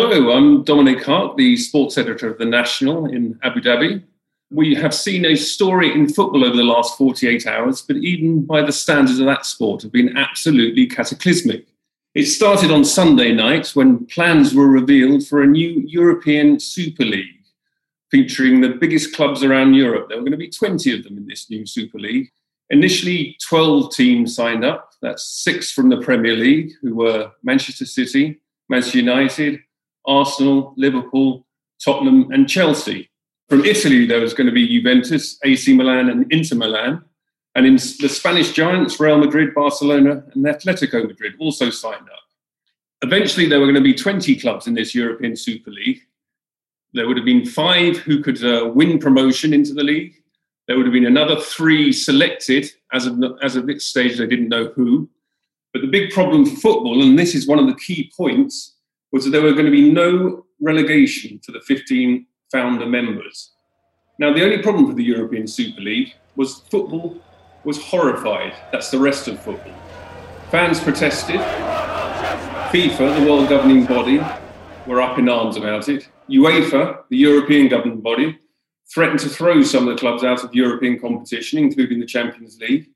Hello, I'm Dominic Hart, the sports editor of The National in Abu Dhabi. We have seen a story in football over the last 48 hours, but even by the standards of that sport, have been absolutely cataclysmic. It started on Sunday night when plans were revealed for a new European Super League featuring the biggest clubs around Europe. There were going to be 20 of them in this new Super League. Initially, 12 teams signed up. That's six from the Premier League, who were Manchester City, Manchester United, Arsenal, Liverpool, Tottenham, and Chelsea. From Italy, there was going to be Juventus, AC Milan, and Inter Milan. And in the Spanish giants, Real Madrid, Barcelona, and Atletico Madrid also signed up. Eventually, there were going to be 20 clubs in this European Super League. There would have been five who could uh, win promotion into the league. There would have been another three selected. As of, as of this stage, they didn't know who. But the big problem for football, and this is one of the key points, was that there were going to be no relegation for the 15 founder members. Now, the only problem for the European Super League was football was horrified. That's the rest of football. Fans protested. FIFA, the world governing body, were up in arms about it. UEFA, the European governing body, threatened to throw some of the clubs out of European competition, including the Champions League.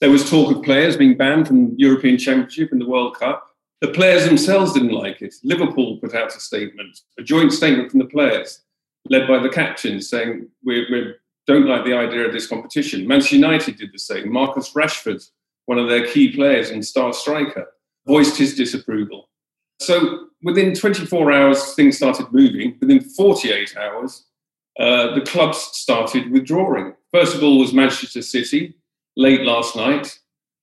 There was talk of players being banned from European Championship and the World Cup. The players themselves didn't like it. Liverpool put out a statement, a joint statement from the players, led by the captain, saying, We, we don't like the idea of this competition. Manchester United did the same. Marcus Rashford, one of their key players and star striker, voiced his disapproval. So within 24 hours, things started moving. Within 48 hours, uh, the clubs started withdrawing. First of all was Manchester City, late last night,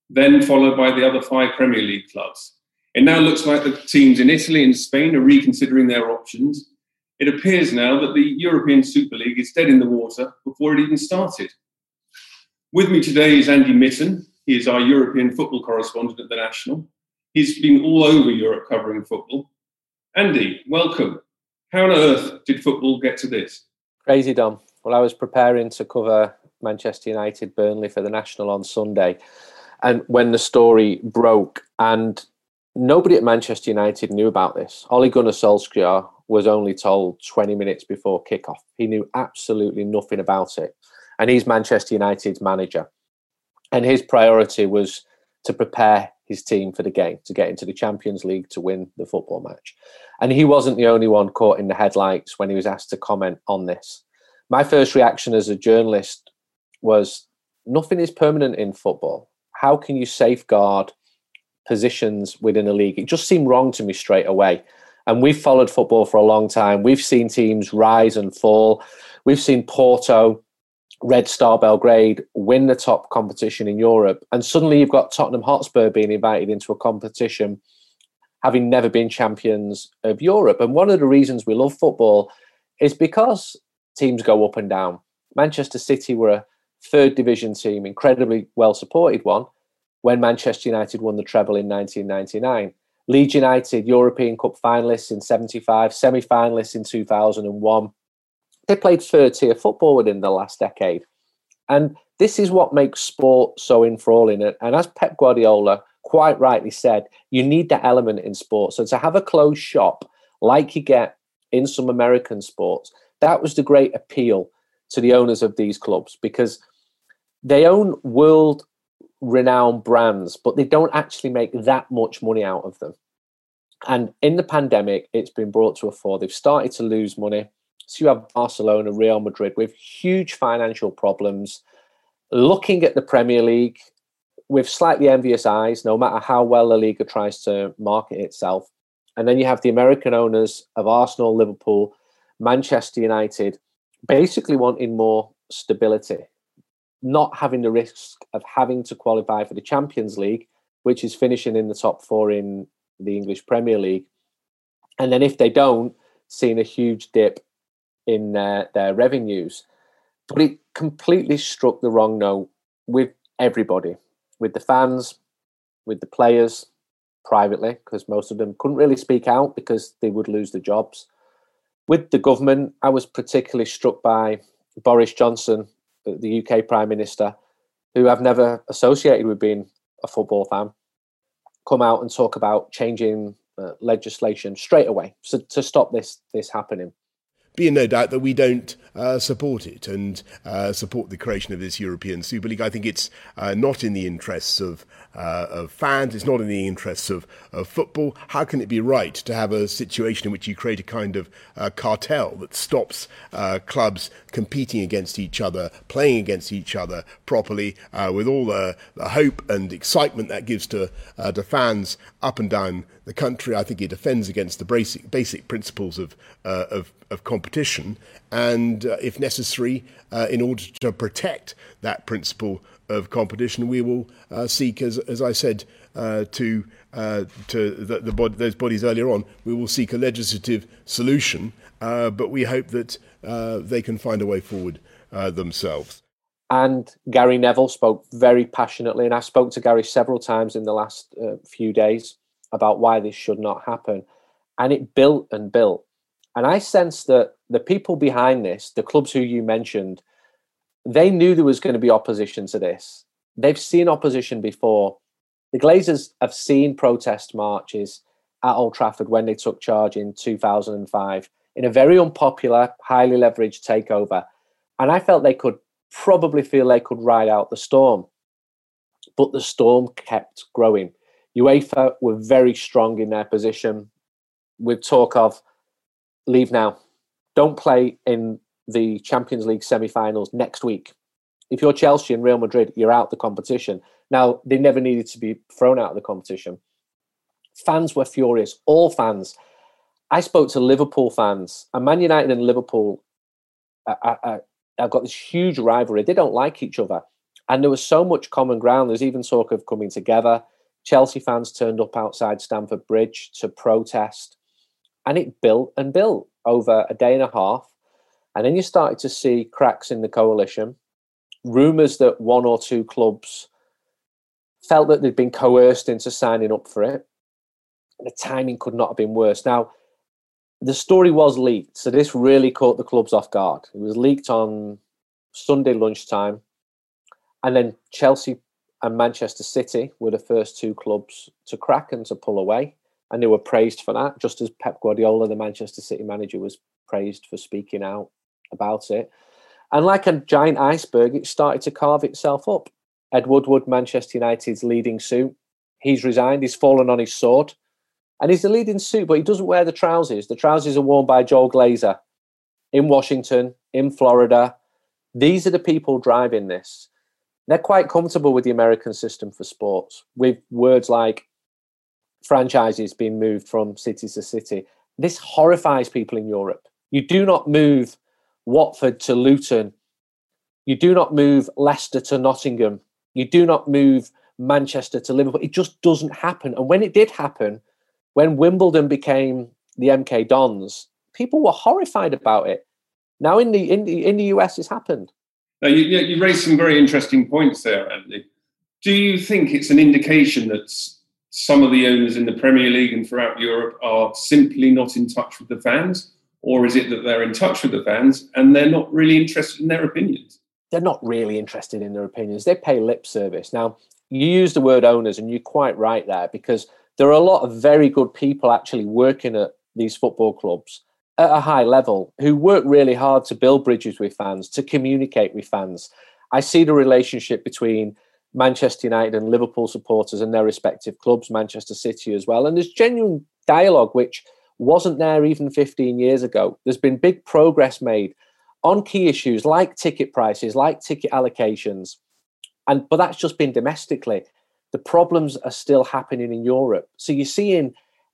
then followed by the other five Premier League clubs. It now looks like the teams in Italy and Spain are reconsidering their options. It appears now that the European Super League is dead in the water before it even started. With me today is Andy Mitten. He is our European football correspondent at The National. He's been all over Europe covering football. Andy, welcome. How on earth did football get to this? Crazy, Dom. Well, I was preparing to cover Manchester United Burnley for The National on Sunday. And when the story broke, and nobody at Manchester United knew about this. Ole Gunnar Solskjaer was only told 20 minutes before kickoff. He knew absolutely nothing about it. And he's Manchester United's manager. And his priority was to prepare his team for the game, to get into the Champions League to win the football match. And he wasn't the only one caught in the headlights when he was asked to comment on this. My first reaction as a journalist was nothing is permanent in football. How can you safeguard positions within a league. It just seemed wrong to me straight away. And we've followed football for a long time. We've seen teams rise and fall. We've seen Porto, Red Star Belgrade win the top competition in Europe. And suddenly you've got Tottenham Hotspur being invited into a competition having never been champions of Europe. And one of the reasons we love football is because teams go up and down. Manchester City were a third division team, incredibly well supported one when Manchester United won the treble in 1999. Leeds United, European Cup finalists in 75, semi finalists in 2001. They played third tier football within the last decade. And this is what makes sport so enthralling. And as Pep Guardiola quite rightly said, you need that element in sport. So to have a closed shop like you get in some American sports, that was the great appeal to the owners of these clubs because they own world renowned brands, but they don't actually make that much money out of them. And in the pandemic, it's been brought to a fore. They've started to lose money. So you have Barcelona, Real Madrid with huge financial problems. Looking at the Premier League with slightly envious eyes, no matter how well La Liga tries to market itself. And then you have the American owners of Arsenal, Liverpool, Manchester United, basically wanting more stability not having the risk of having to qualify for the Champions League, which is finishing in the top four in the English Premier League. And then if they don't, seeing a huge dip in their, their revenues. But it completely struck the wrong note with everybody, with the fans, with the players, privately, because most of them couldn't really speak out because they would lose their jobs. With the government, I was particularly struck by Boris Johnson the UK Prime Minister, who I've never associated with being a football fan, come out and talk about changing uh, legislation straight away so, to stop this this happening be in no doubt that we don't uh, support it and uh, support the creation of this European Super League. I think it's uh, not in the interests of uh, of fans. It's not in the interests of, of football. How can it be right to have a situation in which you create a kind of uh, cartel that stops uh, clubs competing against each other, playing against each other properly, with all the, the, hope and excitement that gives to to fans up and down the country? I think it offends against the basic basic principles of of of competition, and uh, if necessary, uh, in order to protect that principle of competition, we will uh, seek, as, as I said uh, to uh, to the, the bod- those bodies earlier on, we will seek a legislative solution, uh, but we hope that they can find a way forward themselves. And Gary Neville spoke very passionately, and I spoke to Gary several times in the last few days about why this should not happen. And it built and built and I sense that the people behind this, the clubs who you mentioned, they knew there was going to be opposition to this. They've seen opposition before. The Glazers have seen protest marches at Old Trafford when they took charge in 2005 in a very unpopular, highly leveraged takeover. And I felt they could probably feel they could ride out the storm. But the storm kept growing. UEFA were very strong in their position with talk of leave now. Don't play in the Champions League semi-finals next week. If you're Chelsea and Real Madrid, you're out the competition. Now they never needed to be thrown out of the competition. Fans were furious. All fans. I spoke to Liverpool fans, and Man United and Liverpool. I, I, I've got this huge rivalry. They don't like each other, and there was so much common ground. There's even talk of coming together. Chelsea fans turned up outside Stamford Bridge to protest and it built and built over a day and a half. And then you started to see cracks in the coalition, rumours that one or two clubs felt that they'd been coerced into signing up for it. The timing could not have been worse. Now, the story was leaked, so this really caught the clubs off guard. It was leaked on Sunday lunchtime, and then Chelsea and Manchester City were the first two clubs to crack and to pull away and they were praised for that, just as Pep Guardiola, the Manchester City manager, was praised for speaking out about it. And like a giant iceberg, it started to carve itself up. Ed Woodward, Manchester United's leading suit, he's resigned, he's fallen on his sword. And he's the leading suit, but he doesn't wear the trousers. The trousers are worn by Joel Glazer in Washington, in Florida. These are the people driving this. They're quite comfortable with the American system for sports, with words like franchises being moved from city to city. This horrifies people in Europe. You do not move Watford to Luton. You do not move Leicester to Nottingham. You do not move Manchester to Liverpool. It just doesn't happen. And when it did happen, when Wimbledon became the MK Dons, people were horrified about it. Now in the in the in the US, it's happened. Now, you, you raised some very interesting points there, Andy. Do you think it's an indication that some of the owners in the Premier League and throughout Europe are simply not in touch with the fans? Or is it that they're in touch with the fans and they're not really interested in their opinions? They're not really interested in their opinions. They pay lip service. Now, you use the word owners, and you're quite right there because there are a lot of very good people actually working at these football clubs at a high level who work really hard to build bridges with fans, to communicate with fans. I see the relationship between Manchester United and Liverpool supporters and their respective clubs, Manchester City as well. And there's genuine dialogue which wasn't there even 15 years ago. There's been big progress made on key issues like ticket prices, like ticket allocations. And but that's just been domestically. The problems are still happening in Europe. So you're seeing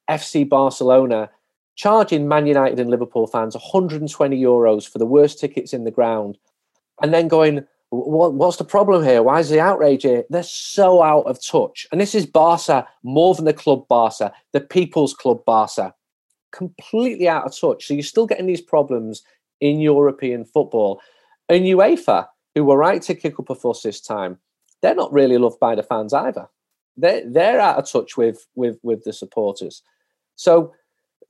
FC Barcelona charging Man United and Liverpool fans 120 euros for the worst tickets in the ground, and then going, what, what's the problem here? Why is the outrage here? They're so out of touch. And this is Barca more than the club Barca, the people's club Barca, completely out of touch. So you're still getting these problems in European football. And UEFA, who were right to kick up a fuss this time, they're not really loved by the fans either. They're, they're out of touch with, with, with the supporters. So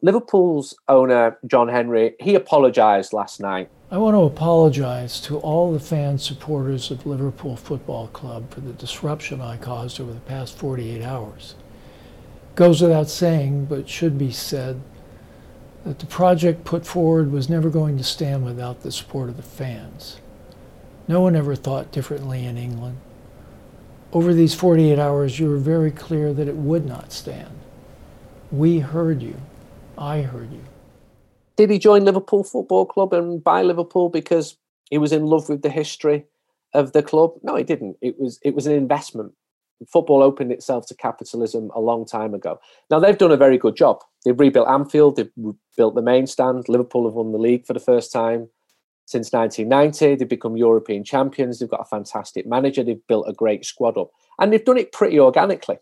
Liverpool's owner, John Henry, he apologised last night. I want to apologize to all the fans, supporters of Liverpool Football Club for the disruption I caused over the past 48 hours. Goes without saying, but should be said, that the project put forward was never going to stand without the support of the fans. No one ever thought differently in England. Over these 48 hours, you were very clear that it would not stand. We heard you. I heard you. Did he join Liverpool Football Club and buy Liverpool because he was in love with the history of the club? No, he didn't. It was it was an investment. Football opened itself to capitalism a long time ago. Now they've done a very good job. They've rebuilt Anfield. They've built the main stand. Liverpool have won the league for the first time since 1990. They've become European champions. They've got a fantastic manager. They've built a great squad up, and they've done it pretty organically.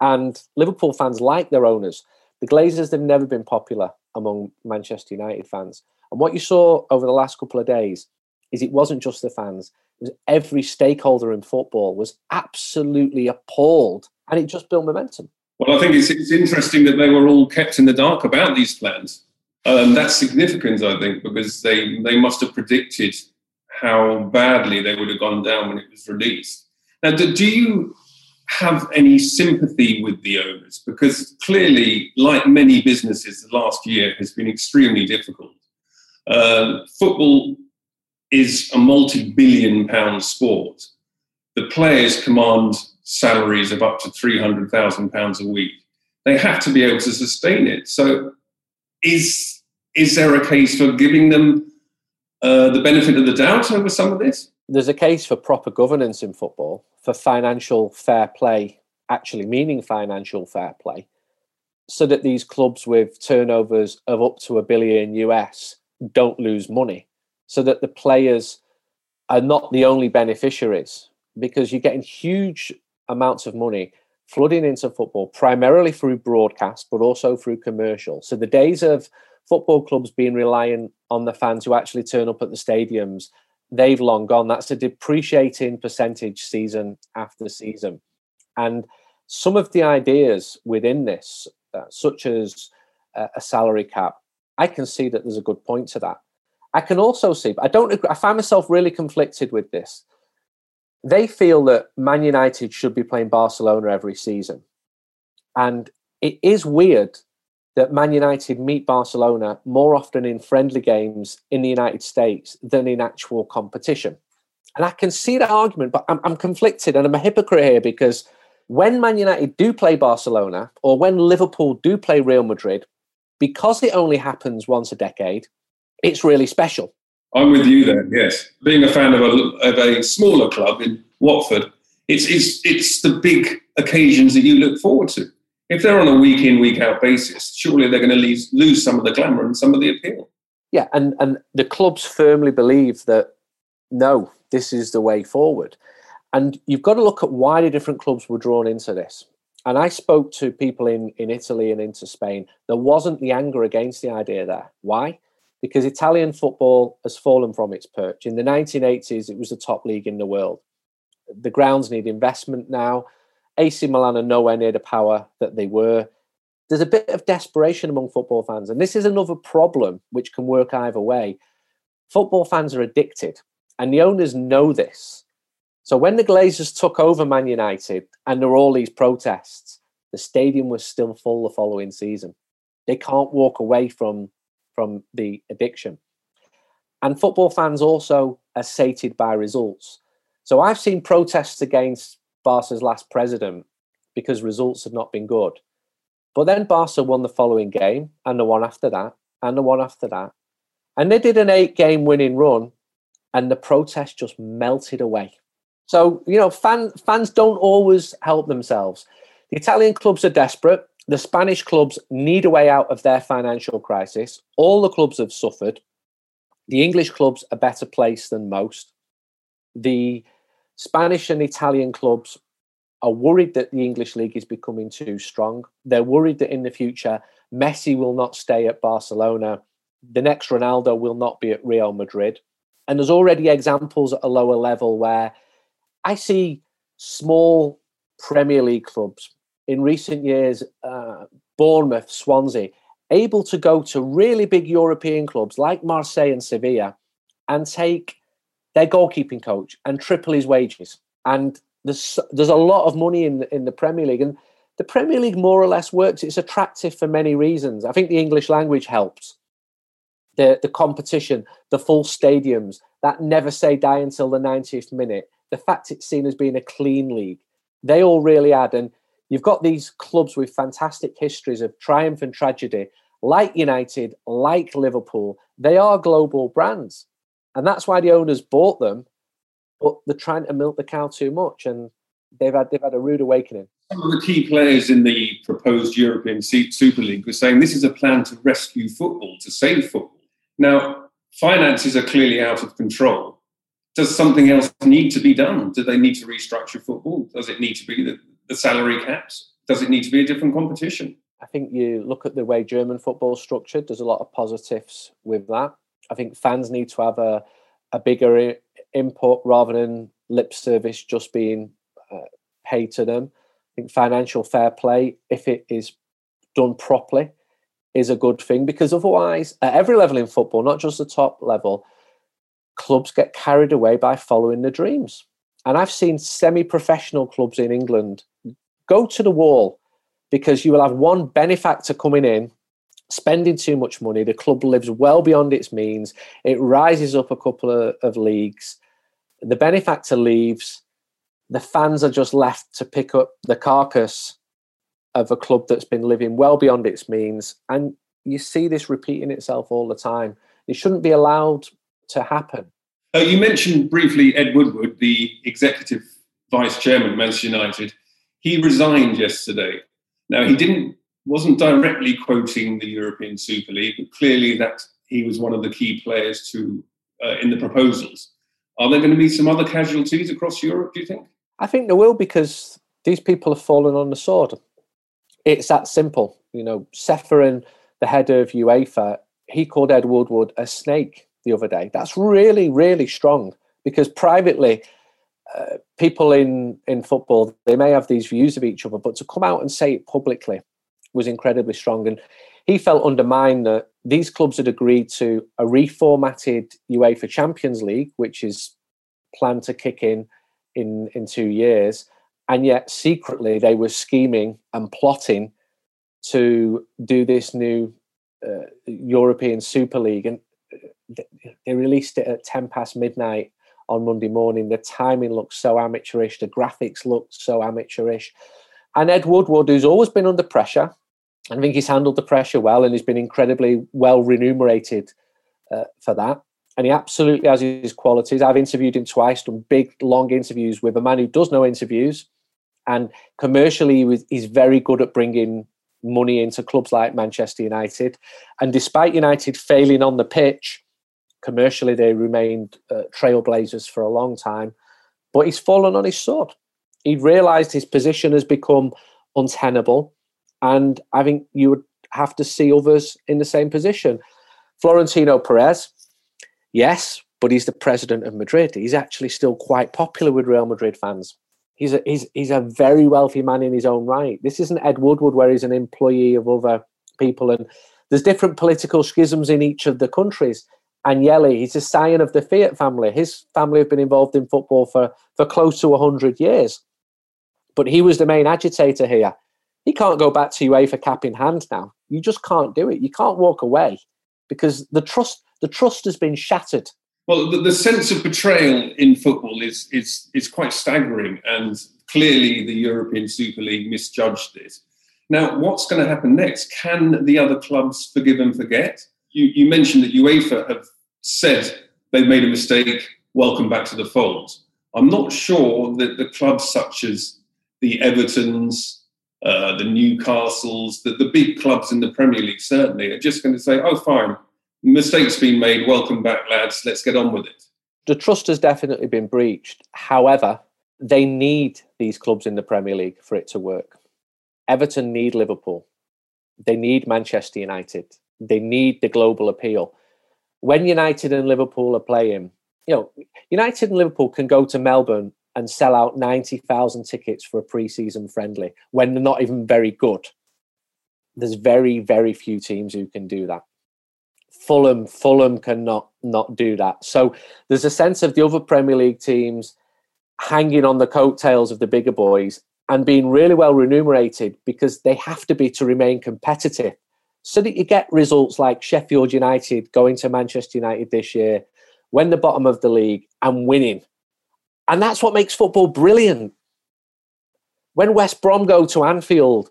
And Liverpool fans like their owners. The Glazers have never been popular among Manchester United fans. And what you saw over the last couple of days is it wasn't just the fans, was every stakeholder in football was absolutely appalled and it just built momentum. Well, I think it's, it's interesting that they were all kept in the dark about these plans. Um, that's significant, I think, because they, they must have predicted how badly they would have gone down when it was released. Now, do, do you have any sympathy with the owners? Because clearly, like many businesses, the last year has been extremely difficult. Uh, football is a multi billion pound sport. The players command salaries of up to £300,000 a week. They have to be able to sustain it. So, is, is there a case for giving them uh, the benefit of the doubt over some of this? There's a case for proper governance in football, for financial fair play, actually meaning financial fair play, so that these clubs with turnovers of up to a billion US don't lose money so that the players are not the only beneficiaries because you're getting huge amounts of money flooding into football primarily through broadcast but also through commercial. So the days of football clubs being reliant on the fans who actually turn up at the stadiums they've long gone that's a depreciating percentage season after season and some of the ideas within this uh, such as uh, a salary cap i can see that there's a good point to that I can also see, I don't agree, I find myself really conflicted with this. They feel that Man United should be playing Barcelona every season. And it is weird that Man United meet Barcelona more often in friendly games in the United States than in actual competition. And I can see that argument, but I'm, I'm conflicted and I'm a hypocrite here because when Man United do play Barcelona or when Liverpool do play Real Madrid, because it only happens once a decade, it's really special. I'm with you there. Yes, being a fan of a of a smaller club in Watford, it's it's it's the big occasions that you look forward to. If they're on a week in week out basis, surely they're going to lose lose some of the glamour and some of the appeal. Yeah, and and the clubs firmly believe that no, this is the way forward. And you've got to look at why the different clubs were drawn into this. And I spoke to people in, in Italy and into Spain. There wasn't the anger against the idea there. Why? because Italian football has fallen from its perch. In the 1980s, it was the top league in the world. The grounds need investment now. AC Milan are nowhere near the power that they were. There's a bit of desperation among football fans. And this is another problem which can work either way. Football fans are addicted, and the owners know this. So when the Glazers took over Man United and there were all these protests, the stadium was still full the following season. They can't walk away from from the addiction. And football fans also are sated by results. So I've seen protests against Barca's last president because results have not been good. But then Barca won the following game and the one after that and the one after that. And they did an eight game winning run and the protest just melted away. So, you know, fan, fans don't always help themselves. The Italian clubs are desperate the Spanish clubs need a way out of their financial crisis. All the clubs have suffered. The English clubs are better placed than most. The Spanish and Italian clubs are worried that the English league is becoming too strong. They're worried that in the future, Messi will not stay at Barcelona. The next Ronaldo will not be at Real Madrid. And there's already examples at a lower level where I see small Premier League clubs in recent years, uh, Bournemouth, Swansea, able to go to really big European clubs like Marseille and Sevilla and take their goalkeeping coach and triple his wages. And there's there's a lot of money in in the Premier League, and the Premier League more or less works. It's attractive for many reasons. I think the English language helps. The the competition, the full stadiums, that never say die until the 90th minute. The fact it's seen as being a clean league, they all really add. And you've got these clubs with fantastic histories of triumph and tragedy, like United, like Liverpool. They are global brands. And that's why the owners bought them, but they're trying to milk the cow too much. And they've had they've had a rude awakening. Some of the key players in the proposed European Super League were saying this is a plan to rescue football, to save football. Now, finances are clearly out of control. Does something else need to be done? Do they need to restructure football? Does it need to be the, the salary caps? Does it need to be a different competition? I think you look at the way German football is structured, there's a lot of positives with that. I think fans need to have a, a bigger input rather than lip service just being uh, paid to them. I think financial fair play, if it is done properly, is a good thing because otherwise, at every level in football, not just the top level, clubs get carried away by following the dreams. And I've seen semi professional clubs in England go to the wall because you will have one benefactor coming in, spending too much money. The club lives well beyond its means. It rises up a couple of, of leagues. The benefactor leaves. The fans are just left to pick up the carcass of a club that's been living well beyond its means. And you see this repeating itself all the time. It shouldn't be allowed to happen. Uh, you mentioned briefly Ed Woodward, the executive vice chairman of Manchester United. He resigned yesterday. Now he didn't wasn't directly quoting the European Super League, but clearly that he was one of the key players to uh, in the proposals. Are there going to be some other casualties across Europe? Do you think? I think there will because these people have fallen on the sword. It's that simple. You know, Ceferin, the head of UEFA, he called Ed Woodward a snake the other day. That's really, really strong because privately, uh, people in in football they may have these views of each other, but to come out and say it publicly was incredibly strong. And he felt undermined that these clubs had agreed to a reformatted UEFA Champions League, which is planned to kick in in in two years, and yet secretly they were scheming and plotting to do this new uh, European Super League, and uh, they released it at ten past midnight on Monday morning. The timing looked so amateurish, the graphics looked so amateurish, and Ed Woodward, who's always been under pressure, I think he's handled the pressure well, and he's been incredibly well remunerated uh, for that. And he absolutely has his qualities. I've interviewed him twice, done big, long interviews with a man who does no interviews and commercially, he's very good at bringing money into clubs like Manchester United. And despite United failing on the pitch, commercially they remained uh, trailblazers for a long time. But he's fallen on his sword. He realised his position has become untenable, and I think you would have to see others in the same position. Florentino Perez, yes, but he's the president of Madrid. He's actually still quite popular with Real Madrid fans. He's a he's he's a very wealthy man in his own right. This isn't Ed Woodward where he's an employee of other people, and there's different political schisms in each of the countries. Agnelli, he's a scion of the Fiat family. His family have been involved in football for for close to hundred years, but he was the main agitator here. He can't go back to UEFA cap in hand now. You just can't do it. You can't walk away because the trust the trust has been shattered well, the, the, sense of betrayal in football is, is, is quite staggering, and clearly the European Super League misjudged it. Now, what's going to happen next? Can the other clubs forgive and forget? You, you mentioned that UEFA have said they've made a mistake, welcome back to the fold. I'm not sure that the clubs such as the Evertons, uh, the Newcastles, the, the big clubs in the Premier League certainly are just going to say, oh, fine, mistakes been made. Welcome back, lads. Let's get on with it. The trust has definitely been breached. However, they need these clubs in the Premier League for it to work. Everton need Liverpool. They need Manchester United. They need the global appeal. When United and Liverpool are playing, you know, United and Liverpool can go to Melbourne and sell out 90,000 tickets for a pre-season friendly when they're not even very good. There's very, very few teams who can do that. Fulham, Fulham cannot not do that. So there's a sense of the other Premier League teams hanging on the coattails of the bigger boys and being really well remunerated because they have to be to remain competitive. So that you get results like Sheffield United going to Manchester United this year, when the bottom of the league and winning. And that's what makes football brilliant. When West Brom go to Anfield,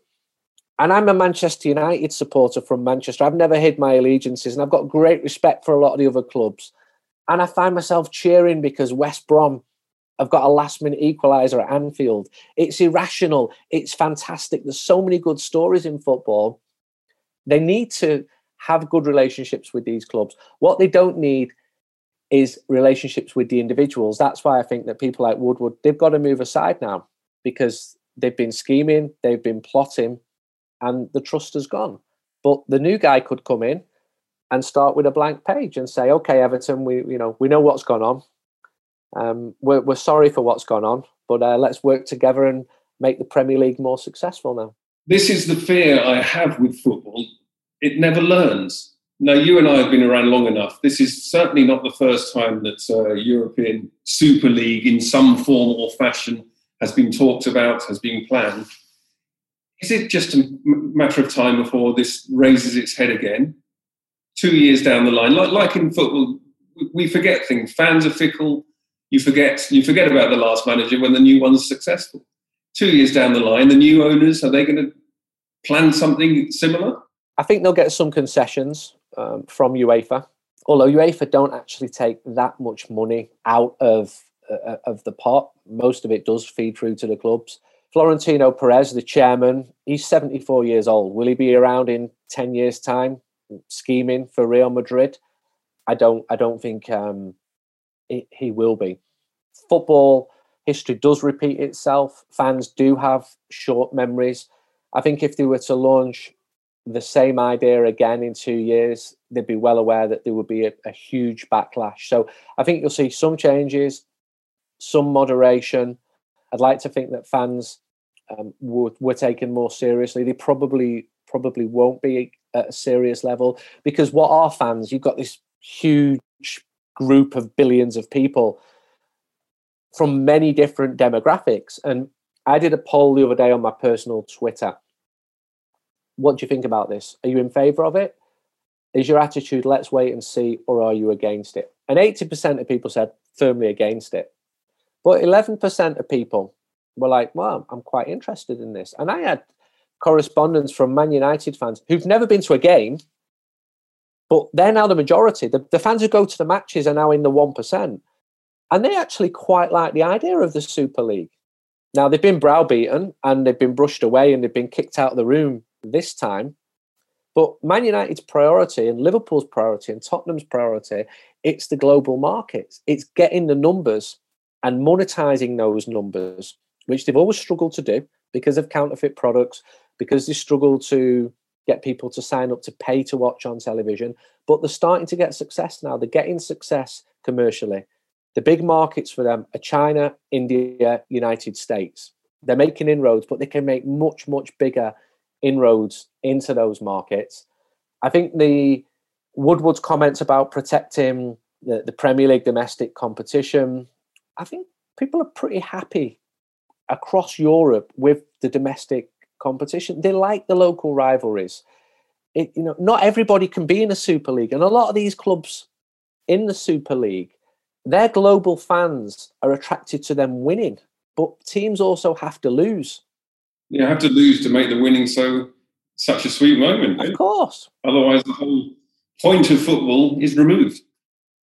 and I'm a Manchester United supporter from Manchester, I've never hid my allegiances, and I've got great respect for a lot of the other clubs. And I find myself cheering because West Brom have got a last minute equaliser at Anfield. It's irrational. It's fantastic. There's so many good stories in football. They need to have good relationships with these clubs. What they don't need is relationships with the individuals. That's why I think that people like Woodward, they've got to move aside now because they've been scheming, they've been plotting, and the trust has gone. But the new guy could come in and start with a blank page and say, "Okay, Everton, we you know we know what's gone on. Um, we're, we're sorry for what's gone on, but uh, let's work together and make the Premier League more successful now." This is the fear I have with football. It never learns. Now, you and I have been around long enough. This is certainly not the first time that uh, European Super League, in some form or fashion, has been talked about, has been planned. Is it just a matter of time before this raises its head again? Two years down the line, like, like in football, we forget things. Fans are fickle. You forget you forget about the last manager when the new one's successful. Two years down the line, the new owners are they going to plan something similar? I think they'll get some concessions um, from UEFA. Although UEFA don't actually take that much money out of uh, of the pot, most of it does feed through to the clubs. Florentino Perez, the chairman, he's 74 years old. Will he be around in 10 years' time scheming for Real Madrid? I don't. I don't think um, it, he will be. Football history does repeat itself. Fans do have short memories. I think if they were to launch the same idea again in two years, they'd be well aware that there would be a, a huge backlash. So I think you'll see some changes, some moderation. I'd like to think that fans um, were, were taken more seriously. They probably probably won't be at a serious level because what are fans? You've got this huge group of billions of people from many different demographics. And I did a poll the other day on my personal Twitter what do you think about this? Are you in favour of it? Is your attitude, let's wait and see, or are you against it? And 80% of people said firmly against it. But 11% of people were like, well, I'm quite interested in this. And I had correspondence from Man United fans who've never been to a game, but they're now the majority. The, the fans who go to the matches are now in the 1%. And they actually quite like the idea of the Super League. Now, they've been browbeaten and they've been brushed away and they've been kicked out of the room this time. But Man United's priority and Liverpool's priority and Tottenham's priority, it's the global markets. It's getting the numbers and monetizing those numbers, which they've always struggled to do because of counterfeit products, because they struggle to get people to sign up to pay to watch on television. But they're starting to get success now. They're getting success commercially. The big markets for them are China, India, United States. They're making inroads, but they can make much, much bigger inroads into those markets. I think the Woodward's comments about protecting the, the Premier League domestic competition, I think people are pretty happy across Europe with the domestic competition. They like the local rivalries. It, you know, not everybody can be in a Super League, and a lot of these clubs in the Super League, their global fans are attracted to them winning. But teams also have to lose you have to lose to make the winning so such a sweet moment. Of eh? course. Otherwise, the whole point of football is removed.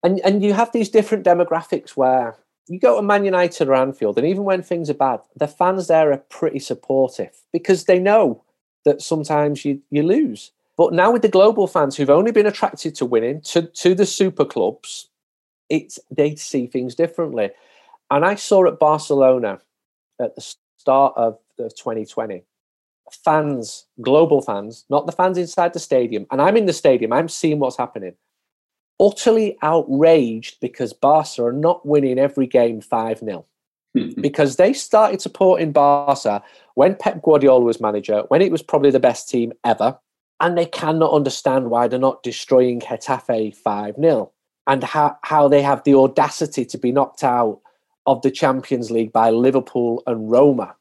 And and you have these different demographics where you go to Man United or Anfield, and even when things are bad, the fans there are pretty supportive because they know that sometimes you, you lose. But now with the global fans who've only been attracted to winning, to, to the super clubs, it's they see things differently. And I saw at Barcelona at the start of of 2020 fans global fans not the fans inside the stadium and i'm in the stadium i'm seeing what's happening utterly outraged because barca are not winning every game 5-0 hmm. because they started supporting barca when pep guardiola was manager when it was probably the best team ever and they cannot understand why they're not destroying Getafe 5-0 and how, how they have the audacity to be knocked out of the Champions League by Liverpool and Roma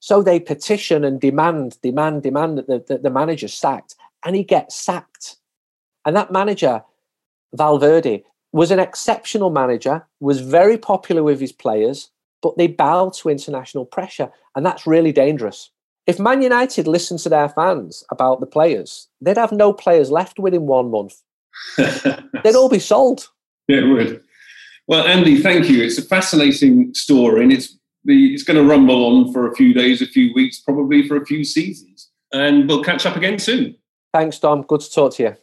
So they petition and demand, demand, demand that the, the, the manager sacked, and he gets sacked. And that manager, Valverde, was an exceptional manager, was very popular with his players, but they bow to international pressure, and that's really dangerous. If Man United listened to their fans about the players, they'd have no players left within one month. they'd all be sold. Yeah, it would. Well, Andy, thank you. It's a fascinating story, and it's the, it's going to rumble on for a few days, a few weeks, probably for a few seasons. And we'll catch up again soon. Thanks, Dom. Good to talk to you.